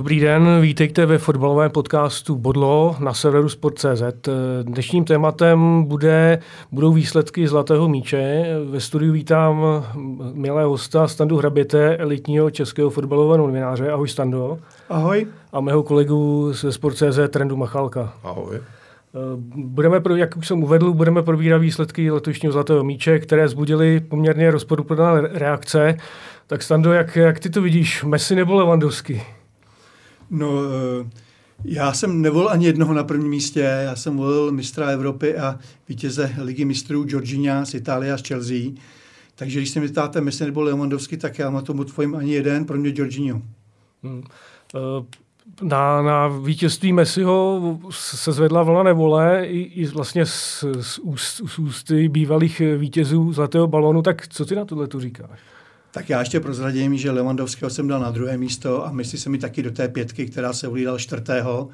Dobrý den, vítejte ve fotbalovém podcastu Bodlo na serveru Sport.cz. Dnešním tématem bude, budou výsledky Zlatého míče. Ve studiu vítám milé hosta Standu Hraběte, elitního českého fotbalového novináře. Ahoj Stando. Ahoj. A mého kolegu ze Sport.cz Trendu Machalka. Ahoj. Budeme, jak už jsem uvedl, budeme probírat výsledky letošního Zlatého míče, které zbudily poměrně rozporuplné reakce. Tak Stando, jak, jak ty to vidíš, Messi nebo Lewandowski? No, eh, já jsem nevolil ani jednoho na prvním místě, já jsem volil mistra Evropy a vítěze ligy mistrů Georgina z Itálie a z Chelsea. Takže když se mi ptáte Messi nebo Lewandowski, tak já na tomu tvojím ani jeden, pro mě Georginio. Hmm. Uh na, na vítězství Messiho se zvedla vlna nevole i, i vlastně z, z, úst, z ústy bývalých vítězů Zlatého balónu. Tak co ty na tohle tu říkáš? Tak já ještě prozradím, že Lewandowského jsem dal na druhé místo a myslí se mi taky do té pětky, která se ulídal čtvrtého.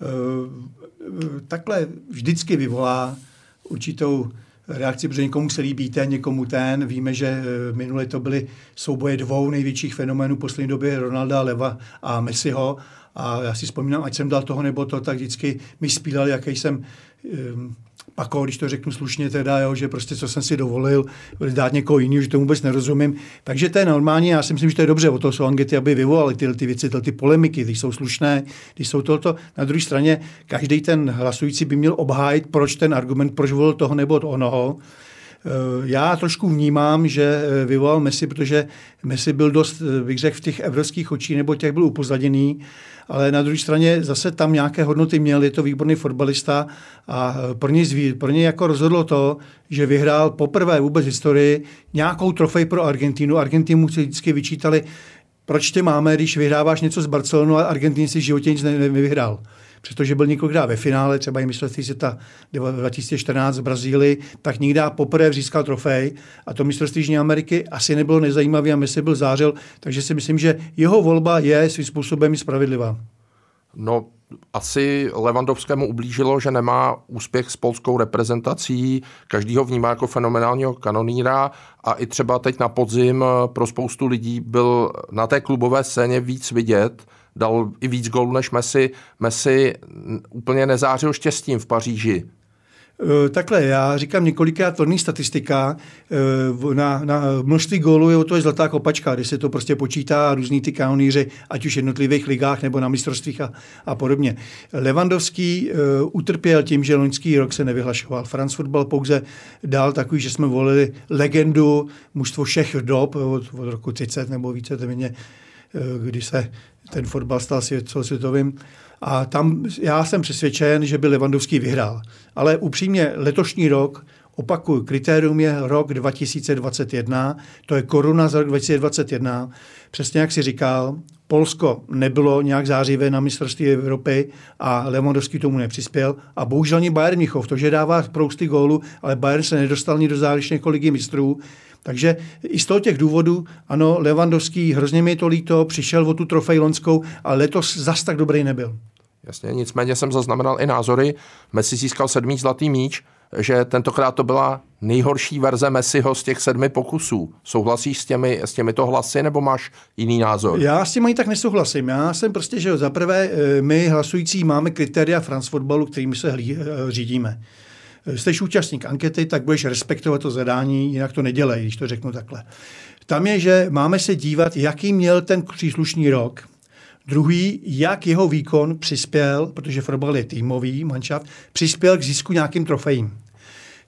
E, takhle vždycky vyvolá určitou reakci, protože někomu se líbí ten, někomu ten. Víme, že e, minule to byly souboje dvou největších fenoménů poslední době, Ronalda, Leva a Messiho. A já si vzpomínám, ať jsem dal toho nebo to, tak vždycky mi spílali, jaký jsem pako, když to řeknu slušně teda, jo, že prostě co jsem si dovolil dát někoho jiného, že tomu vůbec nerozumím. Takže to je normální, já si myslím, že to je dobře, o to jsou angety, aby vyvolali tyhle ty věci, tyhle ty polemiky, když jsou slušné, když jsou tohoto. Na druhé straně, každý ten hlasující by měl obhájit, proč ten argument, proč volil toho nebo onoho. Eh, já trošku vnímám, že eh, vyvolal Messi, protože Messi byl dost, eh, bych řekl, v těch evropských očích, nebo těch byl upozaděný, ale na druhé straně zase tam nějaké hodnoty měl, je to výborný fotbalista a pro něj, pro něj jako rozhodlo to, že vyhrál poprvé vůbec v historii nějakou trofej pro Argentínu. Argentinu si vždycky vyčítali, proč tě máme, když vyhráváš něco z Barcelonu a Argentin si v životě nic nevyhrál přestože byl několikrát ve finále, třeba i mistrovství světa 2014 v Brazílii, tak nikdy poprvé získal trofej. A to mistrovství Jižní Ameriky asi nebylo nezajímavé a Messi byl zářil, takže si myslím, že jeho volba je svým způsobem spravedlivá. No, asi Levandovskému ublížilo, že nemá úspěch s polskou reprezentací, každý ho vnímá jako fenomenálního kanoníra a i třeba teď na podzim pro spoustu lidí byl na té klubové scéně víc vidět, dal i víc gólů než Messi. Messi úplně nezářil štěstím v Paříži. Eh, takhle, já říkám několikrát tvrdný statistika. Eh, na, na množství gólů je to je zlatá kopačka, kde se to prostě počítá různý ty kanoníři, ať už v jednotlivých ligách nebo na mistrovstvích a, a podobně. Levandovský uh, utrpěl tím, že loňský rok se nevyhlašoval. France Football pouze dal takový, že jsme volili legendu mužstvo všech dob od, od roku 30 nebo více, to kdy se ten fotbal stal celosvětovým. A tam já jsem přesvědčen, že by Levandovský vyhrál. Ale upřímně letošní rok, opakuju, kritérium je rok 2021, to je koruna za rok 2021. Přesně jak si říkal, Polsko nebylo nějak zářivé na mistrovství Evropy a Lewandowski tomu nepřispěl. A bohužel ani Bayern Michov, to, že dává prousty gólu, ale Bayern se nedostal ni do závěrečné ligy mistrů, takže i z toho těch důvodů, ano, Levandovský, hrozně mi to líto, přišel o tu trofej lonskou, ale letos zas tak dobrý nebyl. Jasně, nicméně jsem zaznamenal i názory. Messi získal sedmý zlatý míč, že tentokrát to byla nejhorší verze Messiho z těch sedmi pokusů. Souhlasíš s, těmi, s těmito hlasy nebo máš jiný názor? Já s tím ani tak nesouhlasím. Já jsem prostě, že za prvé eh, my hlasující máme kritéria France Footballu, kterými se hlí, eh, řídíme jsi účastník ankety, tak budeš respektovat to zadání, jinak to nedělej, když to řeknu takhle. Tam je, že máme se dívat, jaký měl ten příslušný rok, Druhý, jak jeho výkon přispěl, protože fotbal je týmový manšaft, přispěl k zisku nějakým trofejím.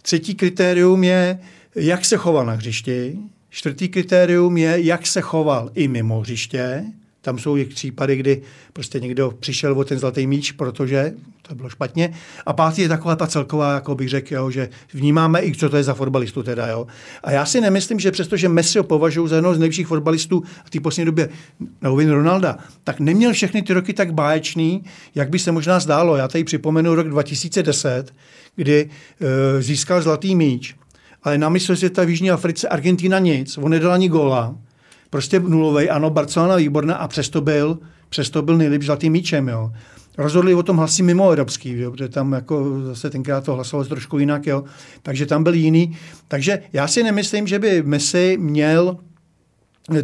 Třetí kritérium je, jak se choval na hřišti. Čtvrtý kritérium je, jak se choval i mimo hřiště. Tam jsou i případy, kdy prostě někdo přišel o ten zlatý míč, protože to bylo špatně. A pátý je taková ta celková, jako bych řekl, jo, že vnímáme i, co to je za fotbalistu teda. Jo. A já si nemyslím, že přestože Messi ho považuji za jednoho z nejlepších fotbalistů v té poslední době na Uvin Ronalda, tak neměl všechny ty roky tak báječný, jak by se možná zdálo. Já tady připomenu rok 2010, kdy e, získal zlatý míč, ale na mistrovství světa v Jižní Africe Argentina nic, on nedal ani góla prostě nulový. Ano, Barcelona výborná a přesto byl, přesto byl nejlepší zlatým míčem. Jo. Rozhodli o tom hlasy mimo evropský, jo, protože tam jako zase tenkrát to hlasovalo trošku jinak, jo. takže tam byl jiný. Takže já si nemyslím, že by Messi měl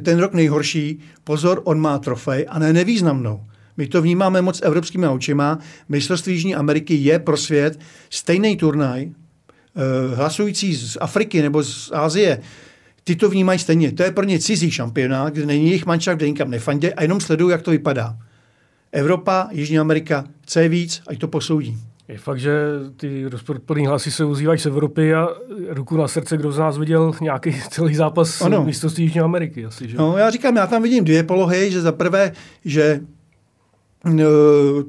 ten rok nejhorší. Pozor, on má trofej a ne nevýznamnou. My to vnímáme moc evropskými očima. Mistrovství Jižní Ameriky je pro svět stejný turnaj. Eh, hlasující z Afriky nebo z Asie, ty to vnímají stejně. To je pro ně cizí šampionát, kde není jejich mančák, kde nikam nefandě a jenom sledují, jak to vypadá. Evropa, Jižní Amerika chce víc, ať to posoudí. Je fakt, že ty rozporný hlasy se ozývají z Evropy a ruku na srdce, kdo z nás viděl nějaký celý zápas ano. mistrovství Jižní Ameriky. Asi, že? No, já říkám, já tam vidím dvě polohy, že za prvé, že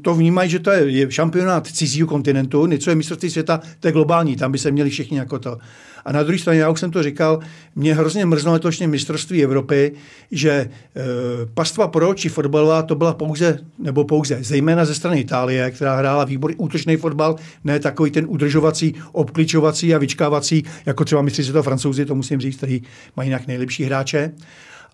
to vnímají, že to je šampionát cizího kontinentu, něco je mistrovství světa, to je globální, tam by se měli všichni jako to. A na druhé straně, já už jsem to říkal, mě hrozně mrzlo letošně mistrovství Evropy, že e, pastva pro či fotbalová to byla pouze, nebo pouze, zejména ze strany Itálie, která hrála výborný útočný fotbal, ne takový ten udržovací, obkličovací a vyčkávací, jako třeba mistři to francouzi, to musím říct, kteří mají jinak nejlepší hráče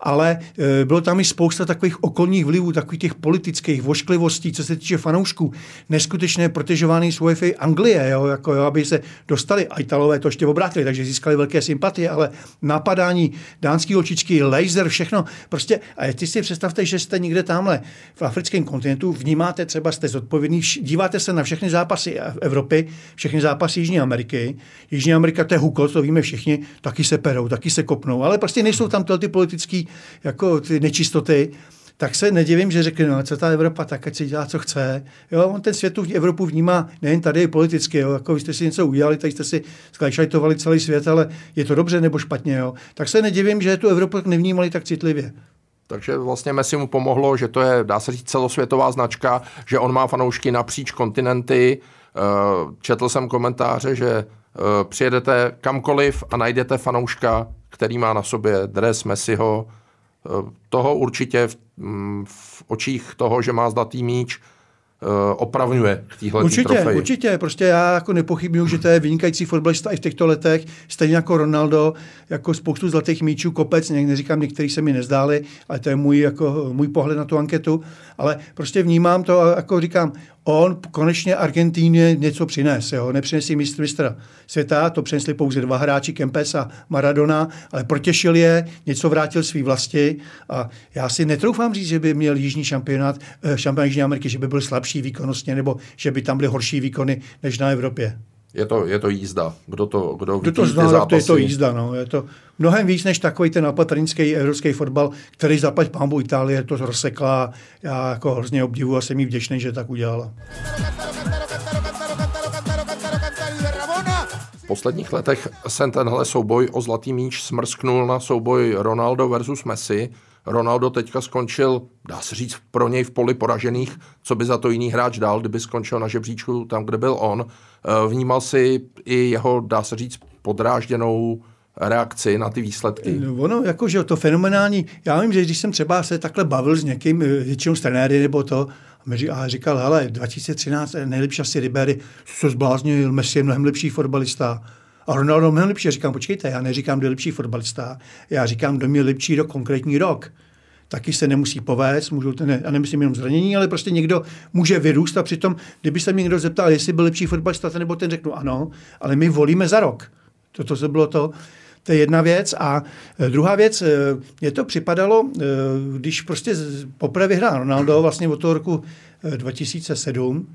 ale e, bylo tam i spousta takových okolních vlivů, takových těch politických vošklivostí, co se týče fanoušků. Neskutečné protežování svoje Anglie, jo, jako, jo, aby se dostali, a Italové to ještě obrátili, takže získali velké sympatie, ale napadání dánský očičky, laser, všechno. Prostě, a ty si představte, že jste někde tamhle v africkém kontinentu, vnímáte třeba, jste zodpovědní, díváte se na všechny zápasy Evropy, všechny zápasy Jižní Ameriky. Jižní Amerika, to je hukol, to víme všichni, taky se perou, taky se kopnou, ale prostě nejsou tam ty politické jako ty nečistoty, tak se nedivím, že řekne, no co ta Evropa, tak ať si dělá, co chce. Jo, on ten svět tu Evropu vnímá nejen tady politicky, jo, jako vy jste si něco udělali, tak jste si sklajšajtovali celý svět, ale je to dobře nebo špatně. Jo. Tak se nedivím, že tu Evropu nevnímali tak citlivě. Takže vlastně Messi mu pomohlo, že to je, dá se říct, celosvětová značka, že on má fanoušky napříč kontinenty. Eh, četl jsem komentáře, že eh, přijedete kamkoliv a najdete fanouška, který má na sobě dres Messiho, toho určitě v, mm, v očích toho, že má zlatý míč, Eh, opravňuje k téhle Určitě, trofeji. určitě. Prostě já jako nepochybuju, že to je vynikající fotbalista i v těchto letech, stejně jako Ronaldo, jako spoustu zlatých míčů, kopec, ne, neříkám, některý se mi nezdáli, ale to je můj, jako, můj pohled na tu anketu, ale prostě vnímám to, jako říkám, on konečně Argentíně něco přines. Jo? Nepřinesl mistr mistra světa, to přinesli pouze dva hráči, Kempes a Maradona, ale protěšil je, něco vrátil svý vlasti a já si netroufám říct, že by měl jižní šampionát, eh, šampionát Jižní Ameriky, že by byl slabší výkonnostně nebo že by tam byly horší výkony než na Evropě. Je to, je to jízda. Kdo to, kdo, kdo to zná, to je to jízda. No. Je to mnohem víc než takový ten opatrnický evropský fotbal, který zaplať pámbu Itálie to rozsekla. Já jako hrozně obdivu a jsem jí vděčný, že tak udělala. V posledních letech se tenhle souboj o zlatý míč smrsknul na souboj Ronaldo versus Messi. Ronaldo teďka skončil, dá se říct, pro něj v poli poražených, co by za to jiný hráč dal, kdyby skončil na žebříčku tam, kde byl on. Eh, vnímal si i jeho, dá se říct, podrážděnou reakci na ty výsledky? No, ono, jakože to fenomenální, já vím, že když jsem třeba se takhle bavil s někým, eh, většinou trenéry nebo to, a říkal, hele, 2013 nejlepší asi Ribery, co zbláznil, Messi je mnohem lepší fotbalista. A Ronaldo mnohem lepší. Já říkám, počkejte, já neříkám, kdo je lepší fotbalista, já říkám, kdo je lepší do konkrétní rok. Taky se nemusí povést, můžou ten, a nemyslím jenom zranění, ale prostě někdo může vyrůst a přitom, kdyby se mě někdo zeptal, jestli byl lepší fotbalista, nebo ten řeknu ano, ale my volíme za rok. Toto se bylo to. To je jedna věc. A e, druhá věc, e, mě to připadalo, e, když prostě poprvé vyhrál Ronaldo vlastně od toho roku 2007,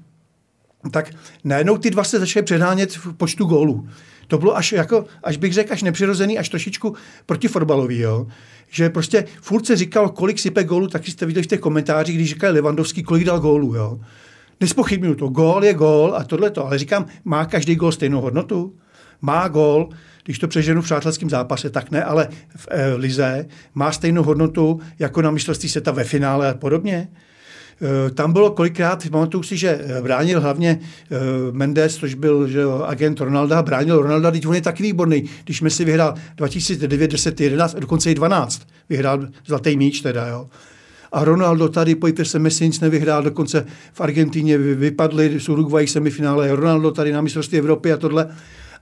tak najednou ty dva se začaly předhánět v počtu gólů. To bylo až, jako, až bych řekl, až nepřirozený, až trošičku protifotbalový, jo. Že prostě furt se říkal, kolik sype gólů, taky jste viděli v těch komentářích, když říkal Levandovský, kolik dal gólů, jo. Nespochybnuju to, gól je gól a tohle to, ale říkám, má každý gól stejnou hodnotu? Má gól, když to přeženu v přátelském zápase, tak ne, ale v e, lize má stejnou hodnotu jako na mistrovství světa ve finále a podobně. Eh, tam bylo kolikrát, pamatuju si, že eh, bránil hlavně eh, Mendes, což byl že agent Ronalda, bránil Ronalda, teď on je taky výborný. Když Messi vyhrál 2009, 10, 11 a dokonce i 12, vyhrál zlatý míč teda, jo. A Ronaldo tady, pojďte se, Messi nic nevyhrál, dokonce v Argentíně vypadli z Uruguay semifinále, Ronaldo tady na mistrovství Evropy a tohle.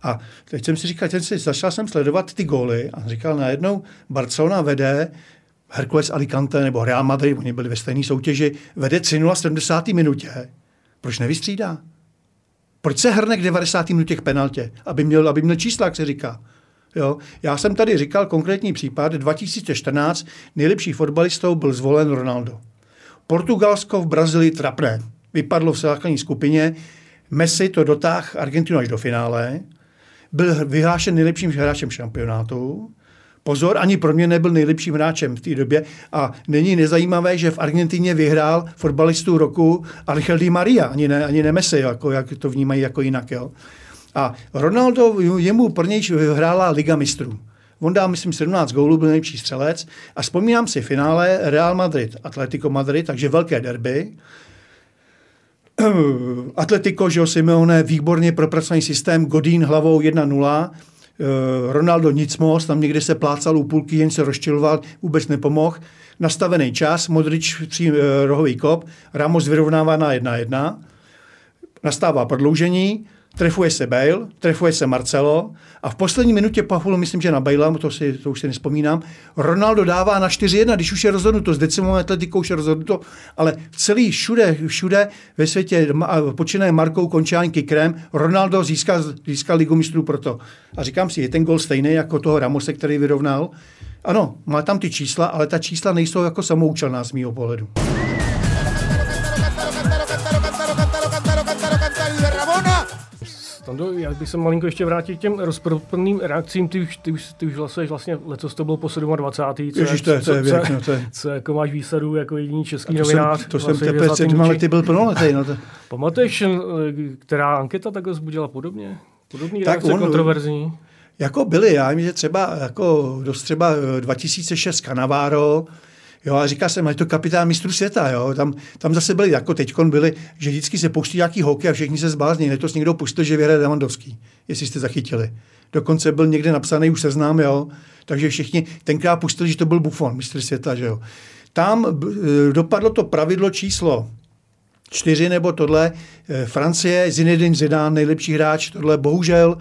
A teď jsem si říkal, teď si, začal jsem sledovat ty góly a říkal, najednou Barcelona vede Hercules Alicante nebo Real Madrid, oni byli ve stejné soutěži, vede 3-0 v 70. minutě. Proč nevystřídá? Proč se hrne k 90. minutě k penaltě? Aby měl, aby měl čísla, jak se říká. Jo? Já jsem tady říkal konkrétní případ, 2014 nejlepší fotbalistou byl zvolen Ronaldo. Portugalsko v Brazílii trapné. Vypadlo v základní skupině. Messi to dotáhl Argentinu až do finále. Byl vyhlášen nejlepším hráčem šampionátu. Pozor, ani pro mě nebyl nejlepším hráčem v té době. A není nezajímavé, že v Argentině vyhrál fotbalistu roku Angel Di Maria, ani ne, ani ne Messi, jako, jak to vnímají jako jinak. Jo. A Ronaldo, jemu pro něj hrála Liga mistrů. On dal, myslím, 17 gólů, byl nejlepší střelec. A vzpomínám si finále Real Madrid, Atletico Madrid, takže velké derby. Atletico, že Simeone, výborně propracovaný systém, Godín hlavou 1-0, eh, Ronaldo nic moc, tam někde se plácal u půlky, jen se rozčiloval, vůbec nepomohl. Nastavený čas, Modrič tří eh, rohový kop, Ramos vyrovnává na 1-1, nastává prodloužení, trefuje se Bale, trefuje se Marcelo a v poslední minutě Pavulu, myslím, že na Bale, to, si, to už si nespomínám, Ronaldo dává na 4-1, když už je rozhodnuto, s decimou atletikou už je rozhodnuto, ale celý všude, všude ve světě počínaje Markou Končáň Kikrem, Ronaldo získal, získal ligu mistrů proto. A říkám si, je ten gol stejný jako toho Ramose, který vyrovnal? Ano, má tam ty čísla, ale ta čísla nejsou jako samoučelná z mého pohledu. Stando, já bych se malinko ještě vrátil k těm rozproplným reakcím. Ty už, ty už, ty už hlasuješ vlastně, letos to bylo po 27. Co, Ježiš, to je, to je věk, no, to je. Co jako máš výsadu jako jediný český to novinář. Jsem, to jsem teprve před dvěma lety byl plnoletý. No to... Pamatuješ, eh, která anketa takhle zbudila podobně? Podobný tak reakce on, kontroverzní? Jako byly, já vím, že třeba jako dost třeba 2006 eh, Canavaro, Jo, a říká jsem, je to kapitán mistrů světa. Jo. Tam, tam zase byli, jako teď byli, že vždycky se pouští nějaký hokej a všichni se zblázní. Letos někdo pustil, že vyhraje Lewandowski, jestli jste zachytili. Dokonce byl někde napsaný už seznám, jo. Takže všichni tenkrát pustili, že to byl Buffon, mistr světa, že jo. Tam e, dopadlo to pravidlo číslo čtyři nebo tohle. E, Francie, Zinedine Zidane, nejlepší hráč, tohle bohužel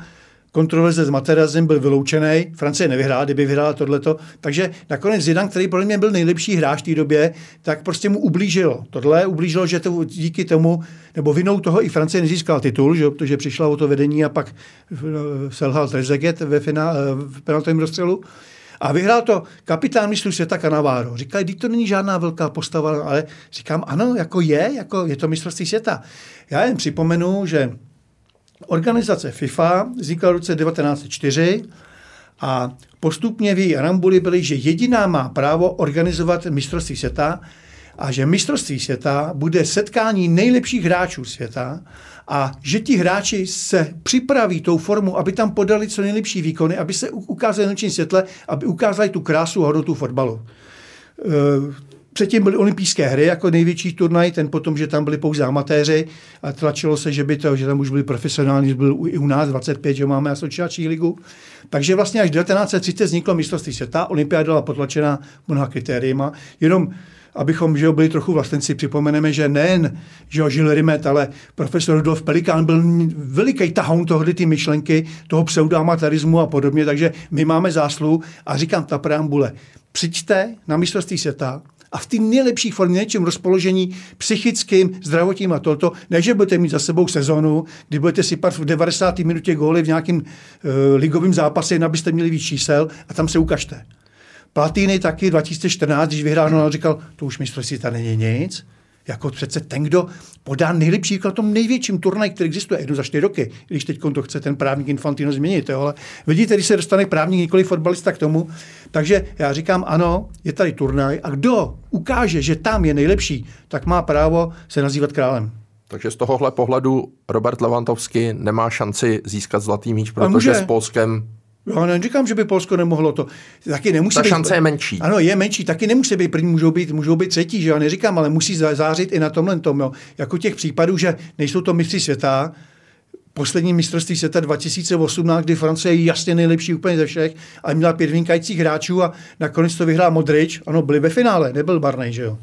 kontroverze s Materazem byl vyloučený. Francie nevyhrála, kdyby vyhrála tohleto. Takže nakonec Zidane, který pro mě byl nejlepší hráč v té době, tak prostě mu ublížilo. Tohle ublížilo, že to díky tomu, nebo vinou toho i Francie nezískala titul, že, protože přišla o to vedení a pak eh, selhal Trezeguet ve finále, eh, v penaltovém rozstřelu. A vyhrál to kapitán mistrů světa Cannavaro. Říkali, že to není žádná velká postava, ale říkám, ano, jako je, jako je to mistrovství světa. Já jen připomenu, že Organizace FIFA vznikla v roce 1904 a postupně v její rambuli byly, že jediná má právo organizovat mistrovství světa a že mistrovství světa bude setkání nejlepších hráčů světa a že ti hráči se připraví tou formu, aby tam podali co nejlepší výkony, aby se ukázali na světle, aby ukázali tu krásu a hodnotu fotbalu. Předtím byly olympijské hry jako největší turnaj, ten potom, že tam byli pouze amatéři a tlačilo se, že by to, že tam už byli profesionální, byl i u nás 25, že máme asociační ligu. Takže vlastně až 1930 vzniklo mistrovství světa, olympiáda byla potlačena mnoha kritériima, jenom abychom že byli trochu vlastenci, připomeneme, že nejen že jo, Žil Rimet, ale profesor Rudolf Pelikán byl veliký tahoun tohle ty myšlenky, toho pseudoamaterismu a podobně, takže my máme zásluhu a říkám ta preambule, přijďte na mistrovství světa, a v té nejlepší formě, něčím rozpoložení psychickým, zdravotním a toto, ne, že budete mít za sebou sezonu, kdy budete sypat v 90. minutě góly v nějakém uh, ligovém zápase, abyste měli víc čísel a tam se ukažte. Platýny taky 2014, když vyhrál, no, říkal, to už mistrovství tady není nic. Jako přece ten, kdo podá nejlepší výklad tom největším turnaj, který existuje jednu za čtyři roky, když teď to chce ten právník Infantino změnit. Jo, ale vidíte, když se dostane právník, nikoli fotbalista k tomu. Takže já říkám, ano, je tady turnaj a kdo ukáže, že tam je nejlepší, tak má právo se nazývat králem. Takže z tohohle pohledu Robert Lewandowski nemá šanci získat zlatý míč, protože s Polskem já neříkám, že by Polsko nemohlo to. Taky nemusí Ta být, šance je menší. Ano, je menší. Taky nemusí být první, můžou být, můžou být třetí, že já neříkám, ale musí zářit i na tomhle tom. Jo. Jako těch případů, že nejsou to mistři světa, poslední mistrovství světa 2018, kdy Francie je jasně nejlepší úplně ze všech, ale měla pět vynikajících hráčů a nakonec to vyhrál Modrič. Ano, byli ve finále, nebyl Barnej, že jo.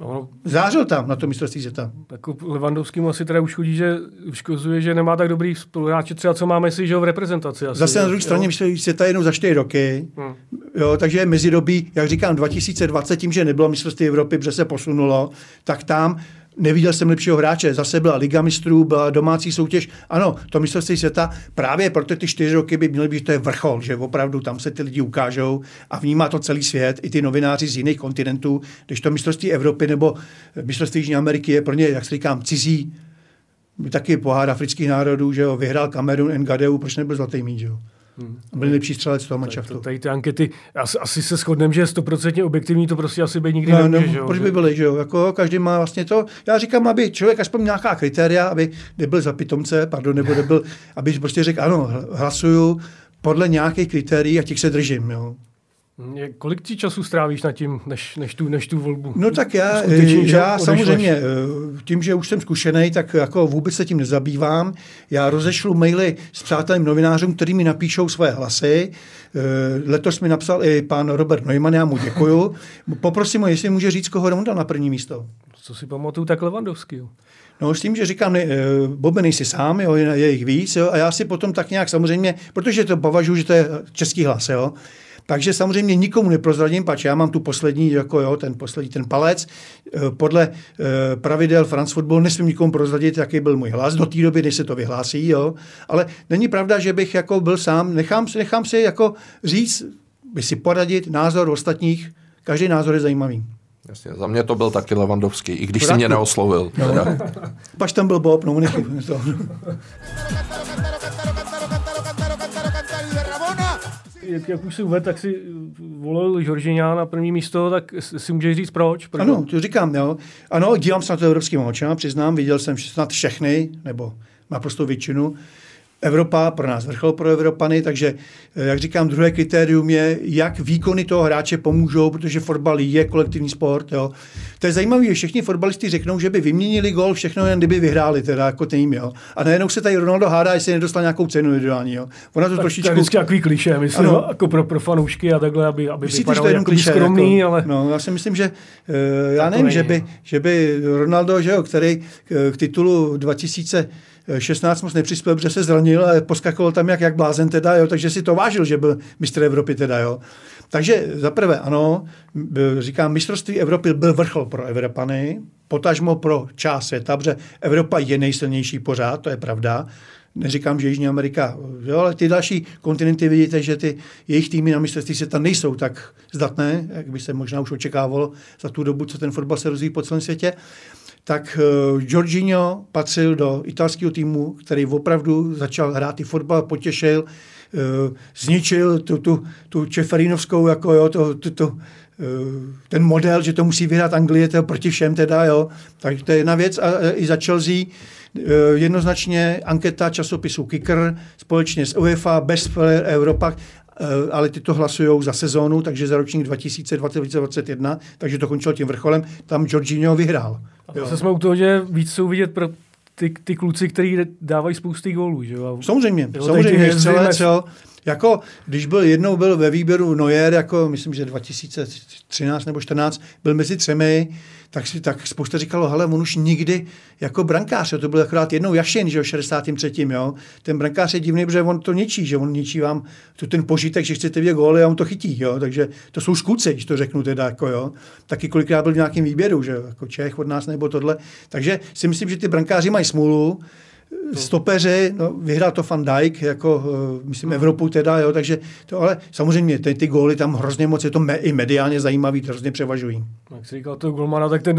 No, Zářil tam na to mistrovství světa. Jako Levandovský mu asi teda už chodí, že uškozuje, že nemá tak dobrý spoluhráče, třeba co máme si, že v reprezentaci. Asi, Zase na druhé straně mistrovství světa jenom za čtyři roky. Hmm. Jo, takže mezidobí, jak říkám, 2020 tím, že nebylo mistrovství Evropy, protože se posunulo, tak tam Neviděl jsem lepšího hráče. Zase byla Liga mistrů, byla domácí soutěž. Ano, to mistrovství světa právě proto ty čtyři roky by měly být, to je vrchol, že opravdu tam se ty lidi ukážou a vnímá to celý svět, i ty novináři z jiných kontinentů, když to mistrovství Evropy nebo mistrovství Jižní Ameriky je pro ně, jak se říkám, cizí. Taky pohár afrických národů, že jo, vyhrál Kamerun Ngadeu, proč nebyl zlatý míč, jo. Hmm. Byl nejlepší střelec toho manšaftu. Tady ty ankety, asi, asi se shodneme, že je stoprocentně objektivní, to prostě asi by nikdy no, nemůže, no, že Proč by byly, že jo? Jako, každý má vlastně to, já říkám, aby člověk aspoň nějaká kritéria, aby nebyl za pitomce, pardon, nebo nebyl, aby prostě řekl, ano, hlasuju podle nějakých kritérií a těch se držím, jo. Kolik ti času strávíš na tím, než, než, tu, než tu volbu? No tak já, já samozřejmě, eh, tím, že už jsem zkušený, tak jako vůbec se tím nezabývám. Já rozešlu maily s přátelým novinářům, který mi napíšou své hlasy. Eh, letos mi napsal i pan Robert Neumann, já mu děkuju. Poprosím ho, jestli může říct, koho dal na první místo. Co si pamatuju, tak Levandovský. No s tím, že říkám, ne, eh, Bobe nejsi sám, jo, je jich víc, jo, a já si potom tak nějak samozřejmě, protože to považuji, že to je český hlas, jo, takže samozřejmě nikomu neprozradím, pač já mám tu poslední, jako jo, ten poslední, ten palec. Eh, podle eh, pravidel France Football nesmím nikomu prozradit, jaký byl můj hlas do té doby, než se to vyhlásí, jo. Ale není pravda, že bych jako byl sám, nechám, nechám si jako říct, by si poradit názor ostatních, každý názor je zajímavý. Jasně, za mě to byl taky Levandovský, i když si mě neoslovil. No. Pač tam byl Bob, no nechyb, jak, jak už si uvedl, tak si volil Žoržiňá na první místo, tak si můžeš říct proč? proč? Ano, to říkám, jo. Ano, dívám se na to evropským očima, přiznám, viděl jsem snad všechny, nebo naprosto většinu. Evropa pro nás vrchol pro Evropany, takže eh, jak říkám, druhé kritérium je, jak výkony toho hráče pomůžou, protože fotbal je kolektivní sport. Jo. To je zajímavé, že všichni fotbalisti řeknou, že by vyměnili gol, všechno jen kdyby vyhráli, teda jako tým. Jo. A najednou se tady Ronaldo hádá, jestli nedostal nějakou cenu individuální. Jo. Ona to tak trošičku... To je vždycky takový kliše, myslím, ano. jako pro, pro fanoušky a takhle, aby, aby Myslíte, vypadal jako kliše, skromný, jako, ale... No, já si myslím, že uh, já nevím, že by, že by Ronaldo, že jo, který k, k titulu 2000 16 moc nepřispěl, protože se zranil, ale poskakoval tam jak, jak blázen teda, jo, takže si to vážil, že byl mistr Evropy teda, jo. Takže za prvé ano, říkám, mistrovství Evropy byl vrchol pro Evropany, potažmo pro část světa, protože Evropa je nejsilnější pořád, to je pravda. Neříkám, že Jižní Amerika, jo, ale ty další kontinenty vidíte, že ty jejich týmy na mistrovství světa nejsou tak zdatné, jak by se možná už očekávalo za tu dobu, co ten fotbal se rozvíjí po celém světě tak uh, Jorginho patřil do italského týmu, který opravdu začal hrát i fotbal, potěšil, uh, zničil tu, tu, tu Čeferinovskou, jako jo, to, to, to, uh, ten model, že to musí vyhrát Anglie, to proti všem teda, jo. Tak to je jedna věc. A, i za Chelsea jednoznačně anketa časopisu Kicker společně s UEFA Best Player Europa ale ty to hlasují za sezónu, takže za ročník 2020-2021, takže to končilo tím vrcholem. Tam Jorginho vyhrál. A zase jsme u toho, že víc jsou vidět pro ty, ty kluci, kteří dávají spousty gólů. Že? samozřejmě, jo, samozřejmě. Celé, celé, jako, když byl jednou byl ve výběru Neuer, jako myslím, že 2013 nebo 14, byl mezi třemi, tak, si, tak spousta říkalo, hele, on už nikdy jako brankář, jo, to byl akorát jednou Jašin, že jo, 63. Jo. Ten brankář je divný, protože on to ničí, že on ničí vám tu ten požitek, že chcete vidět góly a on to chytí, jo. Takže to jsou škůdce, když to řeknu teda, jako jo. Taky kolikrát byl v nějakém výběru, že jako Čech od nás nebo tohle. Takže si myslím, že ty brankáři mají smůlu, stopeři, no, vyhrál to Van Dijk, jako, uh, myslím, Evropu teda, jo, takže to, ale samozřejmě ty, ty góly tam hrozně moc, je to me, i mediálně zajímavý, to hrozně převažují. Jak jsi říkal to golmana, tak ten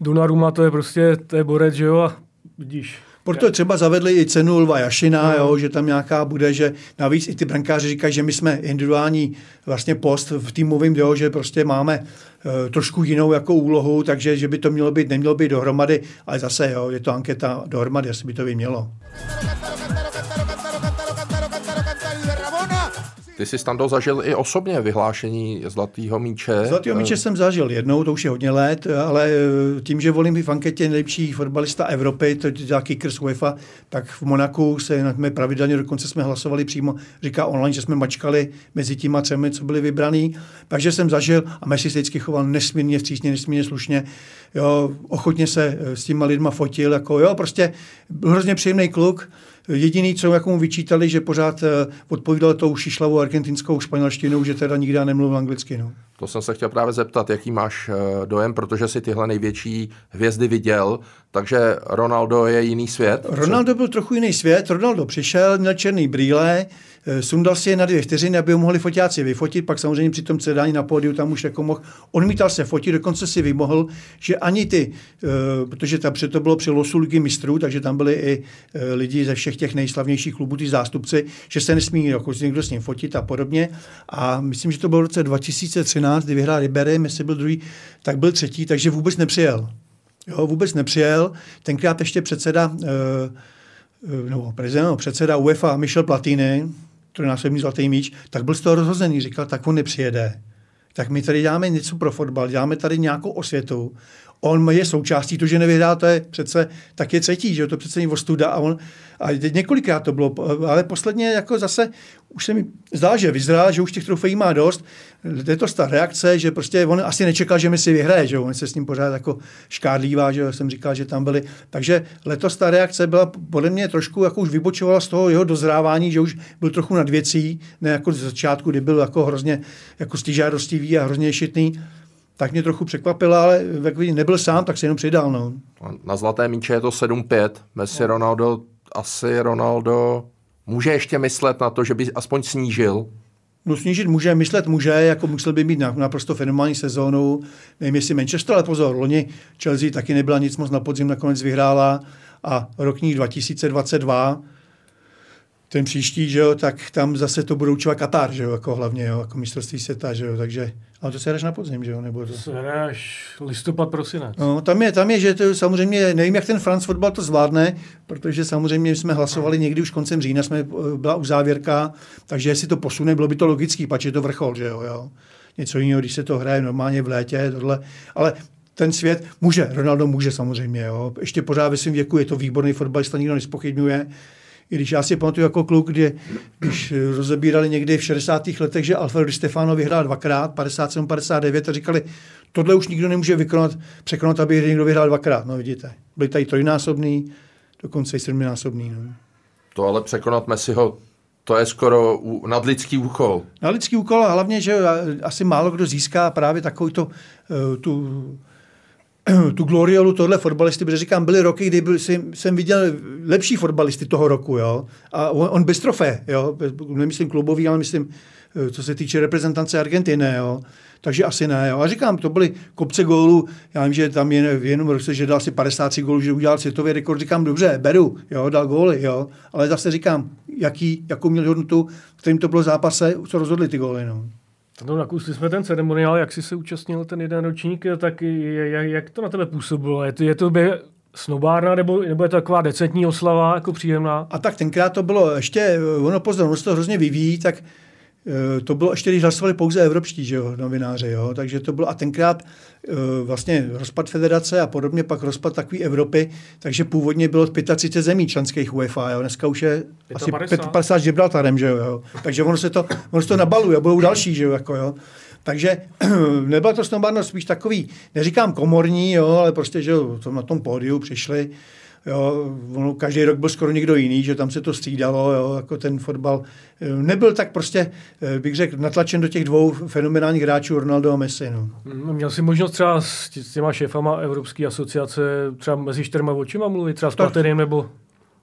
Dunaruma, to je prostě, to je borec, že jo, a vidíš, proto třeba zavedli i cenu Lva Jašina, no. jo, že tam nějaká bude, že navíc i ty brankáři říkají, že my jsme individuální vlastně post v týmovém, jo, že prostě máme uh, trošku jinou jako úlohu, takže že by to mělo být, nemělo být dohromady, ale zase jo, je to anketa dohromady, asi by to by mělo. Ty jsi tam zažil i osobně vyhlášení Zlatého míče. Zlatého míče jsem zažil jednou, to už je hodně let, ale eh, tím, že volím v anketě nejlepší fotbalista Evropy, to je Kicker z UEFA, tak v Monaku se na pravidelně, dokonce jsme hlasovali přímo, říká online, že jsme mačkali mezi těma třemi, co byli vybraný. Takže jsem zažil a Messi se vždycky choval nesmírně vstřícně, nesmírně slušně. Jo, ochotně se eh, s těma lidma fotil, jako jo, prostě byl hrozně příjemný kluk Jediný, co jako mu vyčítali, že pořád eh, odpovídal tou šišlavou argentinskou španělštinou, že teda nikdy nemluvil anglicky. No. To jsem se chtěl právě zeptat, jaký máš eh, dojem, protože si tyhle největší hvězdy viděl, takže Ronaldo je jiný svět? Ronaldo byl trochu jiný svět, Ronaldo přišel, měl černý brýle, sundal si je na dvě vteřiny, aby ho mohli fotáci vyfotit, pak samozřejmě při tom cedání na pódiu tam už jako mohl. Odmítal se fotit, dokonce si vymohl, že ani ty, eh, protože tam to bylo při losu ligy mistrů, takže tam byli i eh, lidi ze všech těch nejslavnějších klubů, ty zástupci, že se nesmí jako někdo s ním fotit a podobně. A myslím, že to bylo v roce 2013, kdy vyhrál Ribery, jestli byl druhý, tak byl třetí, takže vůbec nepřijel. Jo, vůbec nepřijel. Tenkrát ještě předseda, nebo prezident, předseda UEFA Michel Platini, trojnásobný zlatý míč, tak byl z toho rozhozený. Říkal, tak on nepřijede. Tak my tady děláme něco pro fotbal, děláme tady nějakou osvětu on je součástí, to, že nevyhrál, to je přece tak je třetí, že to přece není ostuda a on, a několikrát to bylo, ale posledně jako zase už se mi zdá, že vyzrál, že už těch trofejí má dost. Je to ta reakce, že prostě on asi nečekal, že mi si vyhraje, že on se s ním pořád jako škádlívá, že jsem říkal, že tam byli. Takže letos ta reakce byla podle mě trošku jako už vybočovala z toho jeho dozrávání, že už byl trochu nad věcí, ne jako z začátku, kdy byl jako hrozně jako stížádostivý a hrozně šitný tak mě trochu překvapila, ale jak vidím, nebyl sám, tak se jenom přidal. No. Na zlaté míče je to 7-5. Messi, no. Ronaldo, asi Ronaldo může ještě myslet na to, že by aspoň snížil No snížit může, myslet může, jako musel by mít naprosto fenomenální sezónu. Nevím, jestli Manchester, ale pozor, loni Chelsea taky nebyla nic moc na podzim, nakonec vyhrála a rok 2022 ten příští, že jo, tak tam zase to budou určovat Katar, že jo, jako hlavně, jo, jako mistrovství světa, že jo, takže, ale to se hraješ na podzim, že jo, nebo to... Se hraješ listopad, prosinec. No, tam je, tam je, že to samozřejmě, nevím, jak ten France fotbal to zvládne, protože samozřejmě jsme hlasovali někdy už koncem října, jsme, byla u závěrka, takže jestli to posune, bylo by to logický, pač je to vrchol, že jo, jo. Něco jiného, když se to hraje normálně v létě, tohle, ale ten svět může, Ronaldo může samozřejmě, jo. Ještě pořád ve svém věku je to výborný fotbalista, nikdo nespochybňuje, i když já si pamatuju jako kluk, kdy, když rozebírali někdy v 60. letech, že Alfredo Stefano vyhrál dvakrát, 57, 59, a říkali, tohle už nikdo nemůže vykonat, překonat, aby někdo vyhrál dvakrát. No vidíte, byli tady trojnásobný, dokonce i sedminásobný. No. To ale překonat Messiho, to je skoro nadlidský úkol. Nadlidský úkol a hlavně, že asi málo kdo získá právě takovou to, eh, tu tu gloriolu tohle fotbalisty, protože říkám, byly roky, kdy byl, jsem, jsem viděl lepší fotbalisty toho roku, jo, a on, on bez trofé, jo, nemyslím klubový, ale myslím, eh, co se týče reprezentance Argentiny, jo, takže asi ne. Jo. A říkám, to byly kopce gólů, já vím, že tam je v jednom roce, že dal si 53 gólů, že udělal světový rekord, říkám, dobře, beru, jo, dal góly, jo, ale zase říkám, jaký, jakou měl hodnotu, kterým to bylo zápase, co rozhodli ty góly, no. No, nakusli jsme ten ceremoniál, jak jsi se účastnil ten jeden ročník, tak jak, jak to na tebe působilo? Je to, je to by snobárna, nebo, nebo je to taková decentní oslava, jako příjemná? A tak tenkrát to bylo ještě, ono pozor, ono se to hrozně vyvíjí, tak to bylo ještě, když hlasovali pouze evropští že jo, novináři, jo, takže to bylo a tenkrát eh, vlastně rozpad federace a podobně pak rozpad takové Evropy, takže původně bylo 35 zemí členských UEFA, jo, dneska už je 55. asi 50 s Gibraltarem, že jo, jo, takže ono se to, ono se to nabaluje, budou další, že jo, jako jo. Takže nebyla to snobárnost spíš takový, neříkám komorní, jo, ale prostě, že jo, to na tom pódiu přišli, Jo, ono, každý rok byl skoro někdo jiný, že tam se to střídalo, jo, jako ten fotbal. Eh, nebyl tak prostě, eh, bych řekl, natlačen do těch dvou fenomenálních hráčů Ronaldo a Messi. No. Mm, měl jsi možnost třeba s těma šéfama Evropské asociace třeba mezi čtyřma očima mluvit, třeba s Platinem nebo...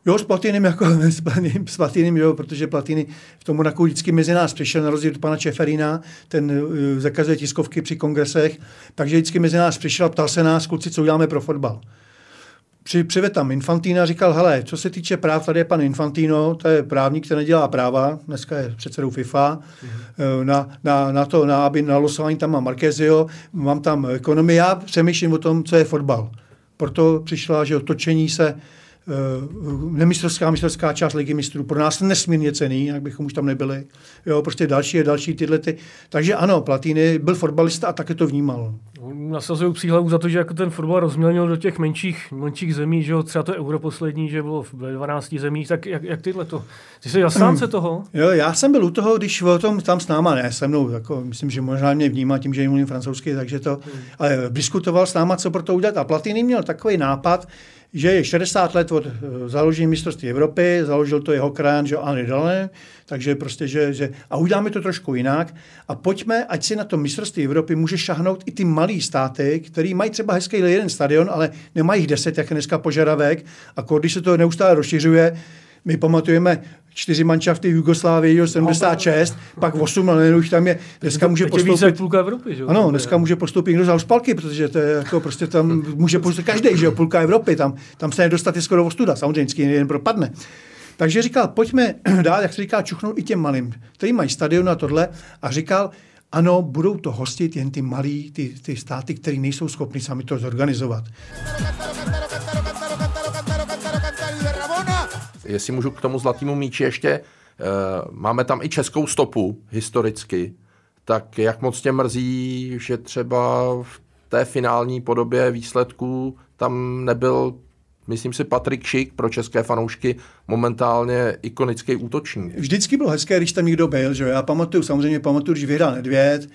Jo, s Platinem, jako s Platinem, s Platinem, jo, protože Platiny v tom Monaku vždycky mezi nás přišel, na rozdíl od pana Čeferina, ten uh, zakazuje tiskovky při kongresech, takže vždycky mezi nás přišel a ptal se nás, kluci, co uděláme pro fotbal při, přived tam Infantína, říkal, hele, co se týče práv, tady je pan Infantino, to je právník, který nedělá práva, dneska je předsedou FIFA, mm-hmm. na, na, na, to, na, aby na losování tam mám Markezio, mám tam ekonomii, já přemýšlím o tom, co je fotbal. Proto přišla, že otočení se nemistrovská mistrovská část ligy mistrů pro nás nesmírně cený, jak bychom už tam nebyli. Jo, prostě další a další tyhle ty. Takže ano, Platýny byl fotbalista a také to vnímal. Nasazují příhlavu za to, že jako ten fotbal rozmělnil do těch menších, menších zemí, že jo, třeba to euro poslední, že bylo v 12 zemích, tak jak, jak tyhle to? Ty jsi zastánce toho? Jo, já jsem byl u toho, když o tom tam s náma, ne se mnou, jako, myslím, že možná mě vnímá tím, že mluvím francouzsky, takže to, hmm. ale diskutoval s náma, co pro to udělat. A Platýny měl takový nápad, že je 60 let od eh, založení mistrovství Evropy, založil to jeho krán, že Henri Dalin, takže prostě, že, že, a uděláme to trošku jinak a pojďme, ať si na tom mistrovství Evropy může šahnout i ty malé státy, který mají třeba hezký jeden stadion, ale nemají jich deset, jak je dneska požadavek a když se to neustále rozšiřuje, my pamatujeme čtyři manšafty v Jugoslávii, 76, pak 8, ale už tam je, dneska může postoupit... půlka Evropy, že? Ano, dneska může postoupit někdo z Alspalky, protože to je jako prostě tam může postoupit každý, že jo, půlka Evropy, tam, tam se nedostat je skoro ostuda, samozřejmě jeden propadne. Takže říkal, pojďme dát, jak se říká, čuchnout i těm malým, kteří mají stadion a tohle a říkal, ano, budou to hostit jen ty malí, ty, ty státy, které nejsou schopni sami to zorganizovat. Jestli můžu k tomu zlatému míči ještě, eh, máme tam i českou stopu historicky, tak jak moc tě mrzí, že třeba v té finální podobě výsledků tam nebyl myslím si, Patrik Šik pro české fanoušky momentálně ikonický útočník. Vždycky bylo hezké, když tam někdo byl, že Já pamatuju, samozřejmě pamatuju, když vyhrál Nedvěd,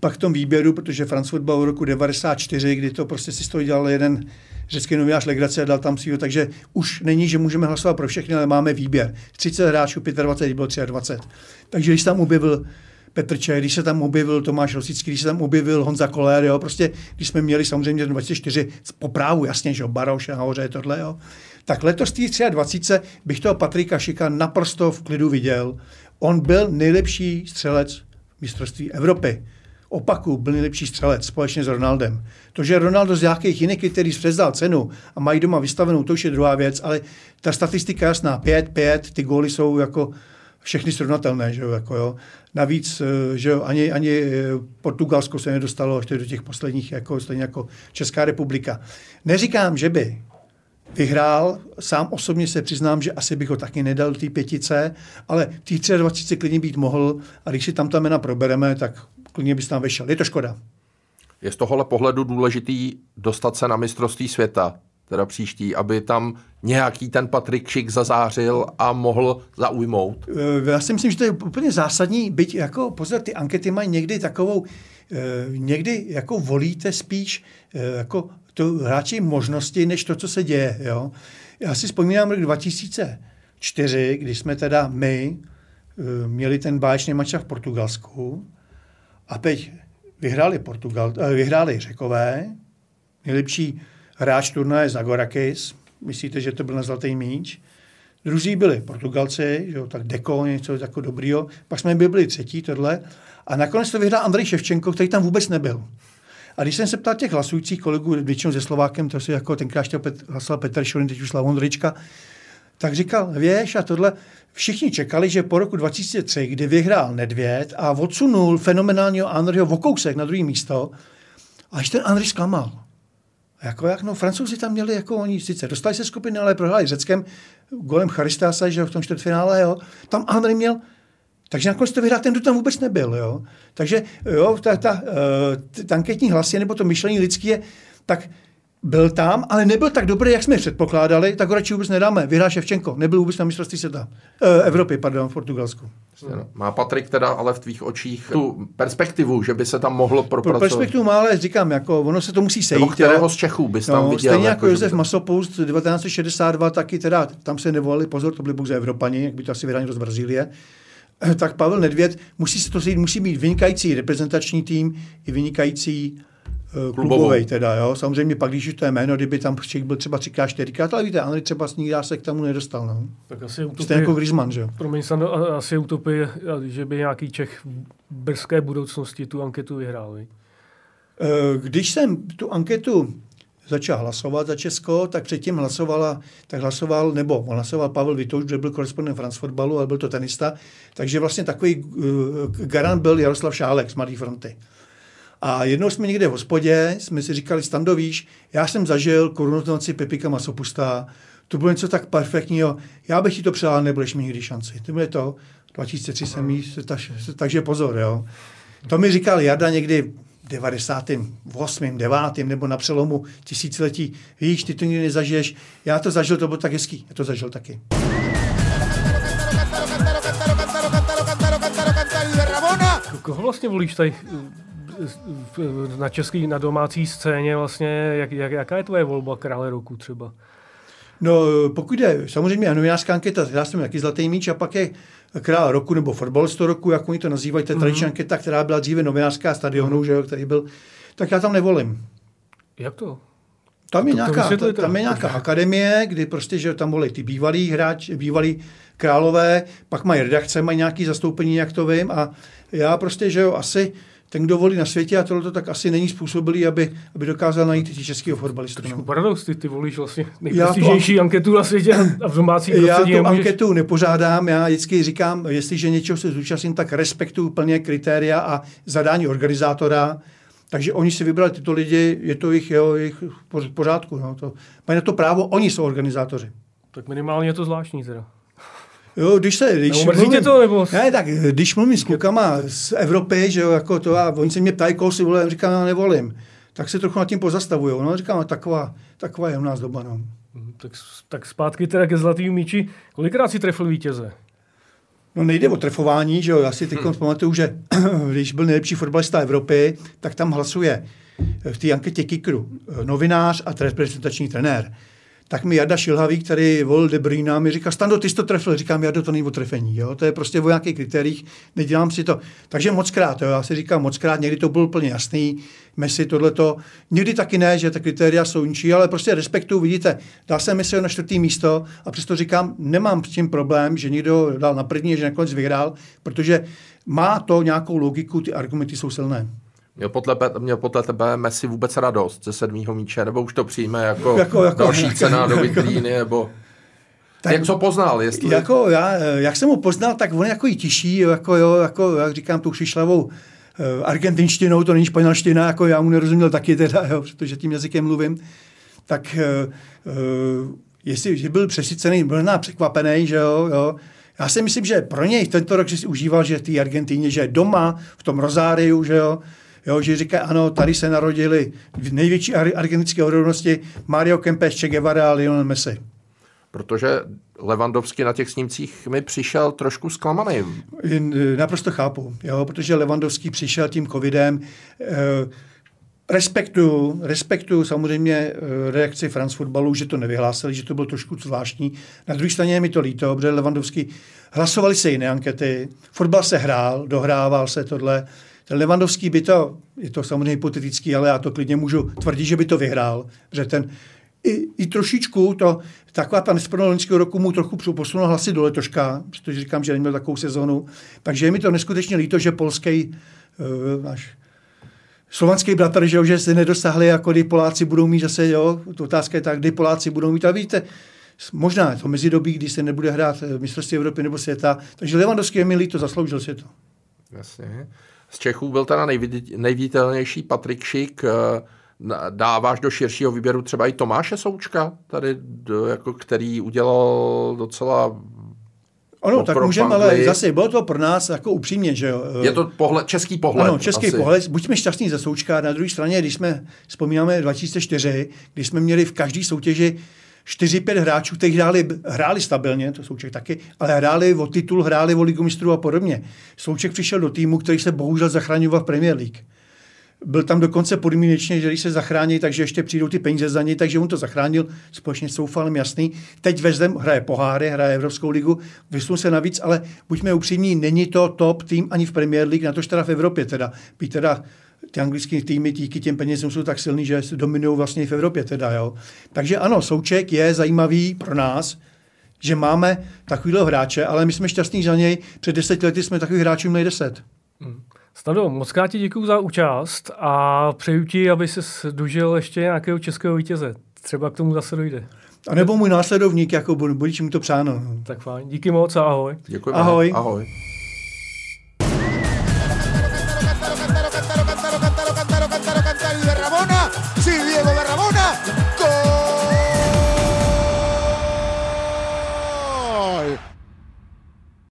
pak v tom výběru, protože France Football v roku 94, kdy to prostě si z toho dělal jeden řecký novinář legrace a dal tam svýho, takže už není, že můžeme hlasovat pro všechny, ale máme výběr. 30 hráčů, 25, bylo 23. Takže když tam objevil Petr Čech, když se tam objevil Tomáš Rosický, když se tam objevil Honza Koller, jo, prostě když jsme měli samozřejmě 24 po právu, jasně, že jo, Baroš nahoře, tohle, jo. Tak letos tý 23 bych toho Patrika Šika naprosto v klidu viděl. On byl nejlepší střelec mistrovství Evropy. Opaku, byl nejlepší střelec společně s Ronaldem. To, že Ronaldo z nějakých jiných kritérií přezdal cenu a mají doma vystavenou, to už je druhá věc, ale ta statistika jasná, 5-5, ty góly jsou jako všechny srovnatelné, že jo, jako jo. Navíc, eh, že jo, ani, ani eh, Portugalsko se nedostalo ještě do těch posledních, jako, stejně jako Česká republika. Neříkám, že by vyhrál, sám osobně se přiznám, že asi bych ho taky nedal té pětice, ale těch 23 klidně být mohl a když si tam ta jména probereme, tak klidně bys tam vešel. Je to škoda. Je z tohohle pohledu důležitý dostat se na mistrovství světa, teda příští, aby tam nějaký ten Patrik Šik zazářil a mohl zaujmout? Eh, já si myslím, že to je úplně zásadní, byť jako pozor, ty ankety mají někdy takovou, eh, někdy jako volíte spíš eh, jako to hráči možnosti, než to, co se děje. Jo? Já si vzpomínám rok 2004, kdy jsme teda my měli ten báječný mač v Portugalsku a teď vyhráli, Portugal, vyhráli Řekové, nejlepší hráč turnaje Zagorakis, myslíte, že to byl na zlatý míč. Druzí byli Portugalci, že jo, tak Deko, něco jako dobrýho. Pak jsme byli třetí, tohle. A nakonec to vyhrál Andrej Ševčenko, který tam vůbec nebyl. A když jsem se ptal těch hlasujících kolegů, většinou ze Slovákem, to si jako tenkrát Pet, hlasoval Petr Šolin, teď už Slavon Drička, tak říkal, věš a tohle, všichni čekali, že po roku 2003, kdy vyhrál Nedvěd a odsunul fenomenálního Andreho v kousek na druhé místo, až ten Andrej zklamal. Jako jak, no, francouzi tam měli, jako oni sice dostali se skupiny, ale prohráli Řeckem golem Charistasa, že v tom čtvrtfinále, jo. Tam Andrej měl takže nakonec to vyhrál ten, kdo tam vůbec nebyl. Jo? Takže jo, ta, ta, uh, ta anketní hlasy nebo to myšlení lidské je, tak byl tam, ale nebyl tak dobrý, jak jsme předpokládali, tak ho radši vůbec nedáme. Vyhrál Ševčenko, nebyl vůbec na mistrovství světa. E, Evropy, pardon, v Portugalsku. No. Má Patrik teda ale v tvých očích tu perspektivu, že by se tam mohlo propracovat? Pro perspektivu má, ale říkám, jako ono se to musí sejít. Nebo kterého jo. z Čechů bys tam no, viděl? Stejně jako, jako Josef by... Masopust 1962, taky teda, tam se nevolali, pozor, to byli pouze Evropani, jak by to asi vydání z Brazílie tak Pavel Nedvěd musí se to sejít, musí být vynikající reprezentační tým i vynikající Eh, klubový teda, jo. Samozřejmě pak, když to je jméno, kdyby tam Čech byl třeba třikrát, čtyřikrát, ale víte, Andrej třeba nikdy se k tomu nedostal, no. Tak asi utopie, Stejně jako Griezmann, že jo. Promiň, Sando, asi utopie, že by nějaký Čech v brzké budoucnosti tu anketu vyhrál, vi? Eh, když jsem tu anketu začal hlasovat za Česko, tak předtím hlasovala, tak hlasoval, nebo hlasoval Pavel Vitouš, že byl korespondent France fotbalu, ale byl to tenista, takže vlastně takový uh, garant byl Jaroslav Šálek z Mladé fronty. A jednou jsme někde v hospodě, jsme si říkali, Stando, víš, já jsem zažil korunovaci Pepika Masopusta, to bylo něco tak perfektního, já bych ti to přál, nebudeš mi nikdy šanci. To bylo to, 2003 jsem jí, takže pozor, jo. To mi říkal Jarda někdy v 98., 9. nebo na přelomu tisíciletí. Víš, ty to nikdy nezažiješ. Já to zažil, to bylo tak hezký. Já to zažil taky. Koho vlastně volíš tady na český, na domácí scéně vlastně, jak, jak, jaká je tvoje volba krále roku třeba? No, pokud je, samozřejmě novinářská anketa, já jsem jaký zlatý míč a pak je král roku nebo fotbalista roku, jak oni to nazývají, to je tradiční mm-hmm. anketa, která byla dříve novinářská stadionu, mm-hmm. že jo, který byl, tak já tam nevolím. Jak to? Tam je, to, nějaká, to tam je nějaká akademie, kdy prostě, že tam volí ty bývalí hráč, bývalí králové, pak mají redakce, mají nějaké zastoupení, jak to vím, a já prostě, že jo, asi ten, kdo volí na světě a tohle tak asi není způsobilý, aby, aby dokázal najít ty českého fotbalistu. Trošku no. paradox, ty, ty volíš vlastně nejprestižnější anketu na světě a v domácí Já tu nemůžeš... anketu nepořádám, já vždycky říkám, jestliže něčeho se zúčastním, tak respektuju plně kritéria a zadání organizátora, takže oni si vybrali tyto lidi, je to jich, jo, jich v pořádku. No, to, mají na to právo, oni jsou organizátoři. Tak minimálně je to zvláštní teda. Jo, když se, když no, mluvím, to, nebo... Ne, tak když mluvím s klukama z Evropy, že jo, jako to a oni se mě ptají, koho si volím, říkám, já nevolím. Tak se trochu nad tím pozastavují. No, říkám, taková, taková je u nás doba, no. Mhm, tak, tak zpátky teda ke zlatým míči. Kolikrát si trefil vítěze? No nejde o trefování, že jo, já si teď hmm. pamatuju, že když byl nejlepší fotbalista Evropy, tak tam hlasuje v té anketě Kikru novinář a reprezentační trenér tak mi Jarda Šilhavý, který volil De Bruyne, mi říká, Stando, ty jsi to trefil. Říkám, Jardo, to není o trefení. Jo? To je prostě o nějakých kritériích, nedělám si to. Takže moc krát, jo? já si říkám moc krát, někdy to bylo úplně jasný, Messi, tohleto. Někdy taky ne, že ta kritéria jsou ničí, ale prostě respektu, vidíte, dal jsem Messi na čtvrtý místo a přesto říkám, nemám s tím problém, že někdo dal na první, že nakonec vyhrál, protože má to nějakou logiku, ty argumenty jsou silné. Měl podle, měl podle tebe Messi vůbec radost ze sedmého míče, nebo už to přijme jako, jako, jako další jako, cena do vitlíny, nebo... Tak, jak co poznal? Jestli... Jako já, jak jsem ho poznal, tak on je jako i tiší, jako, jo, jako, jak říkám, tou šišlavou uh, argentinštinou, to není španělština, jako já mu nerozuměl taky teda, jo, protože tím jazykem mluvím, tak uh, jestli že byl přesycený, byl na překvapený, že jo, jo, já si myslím, že pro něj tento rok, že si užíval, že v té Argentíně, že je doma, v tom Rozáriu, že jo, Jo, že říká, ano, tady se narodili v největší argentinské odrovnosti Mario Kempes, Che Guevara a Lionel Messi. Protože Levandovský na těch snímcích mi přišel trošku zklamaný. Naprosto chápu, jo, protože Levandovský přišel tím covidem. Eh, respektuju, respektuju samozřejmě eh, reakci France Footballu, že to nevyhlásili, že to bylo trošku zvláštní. Na druhé straně je mi to líto, protože Levandovský hlasovali se jiné ankety, fotbal se hrál, dohrával se tohle. Ten Levandovský by to, je to samozřejmě hypotetický, ale já to klidně můžu tvrdit, že by to vyhrál, že ten i, i trošičku to, taková ta loňského roku mu trochu posunul hlasy do letoška, protože říkám, že neměl takovou sezonu. Takže je mi to neskutečně líto, že polský uh, náš slovanský bratr, že, že se nedosáhli, jako kdy Poláci budou mít zase, jo, to otázka je tak, kdy Poláci budou mít, a víte, možná to mezidobí, kdy se nebude hrát eh, mistrovství Evropy nebo světa, takže Levandovský je mi líto, zasloužil si to. Jasně. Z Čechů byl teda nejviditelnější Patrik Šik. Eh, dáváš do širšího výběru třeba i Tomáše Součka, tady, jako, který udělal docela Ano, tak můžeme, ale zase bylo to pro nás jako upřímně, že jo. Je to pohled, český pohled. Ano, český asi. pohled. Buďme šťastní za Součka. Na druhé straně, když jsme, vzpomínáme 2004, když jsme měli v každé soutěži 4-5 hráčů, kteří hráli, hráli stabilně, to Souček taky, ale hráli o titul, hráli o ligu mistrů a podobně. Souček přišel do týmu, který se bohužel zachraňoval v Premier League. Byl tam dokonce podmínečně, že když se zachrání, takže ještě přijdou ty peníze za něj, takže on to zachránil společně s Soufalem, jasný. Teď vezem, hraje poháry, hraje Evropskou ligu, vysunul se navíc, ale buďme upřímní, není to top tým ani v Premier League, na to teda v Evropě teda. Teda ty anglické týmy díky těm penězům jsou tak silný, že dominují vlastně i v Evropě teda, jo. Takže ano, Souček je zajímavý pro nás, že máme takovýhle hráče, ale my jsme šťastní za něj. Před deseti lety jsme takových hráčů měli deset. Hmm. Stado, moc krát ti děkuji za účast a přeju ti, aby se dožil ještě nějakého českého vítěze. Třeba k tomu zase dojde. A nebo můj následovník, jako budu, budu mu to přáno. Tak fajn. Díky moc a ahoj. Děkuji. Ahoj. Ahoj.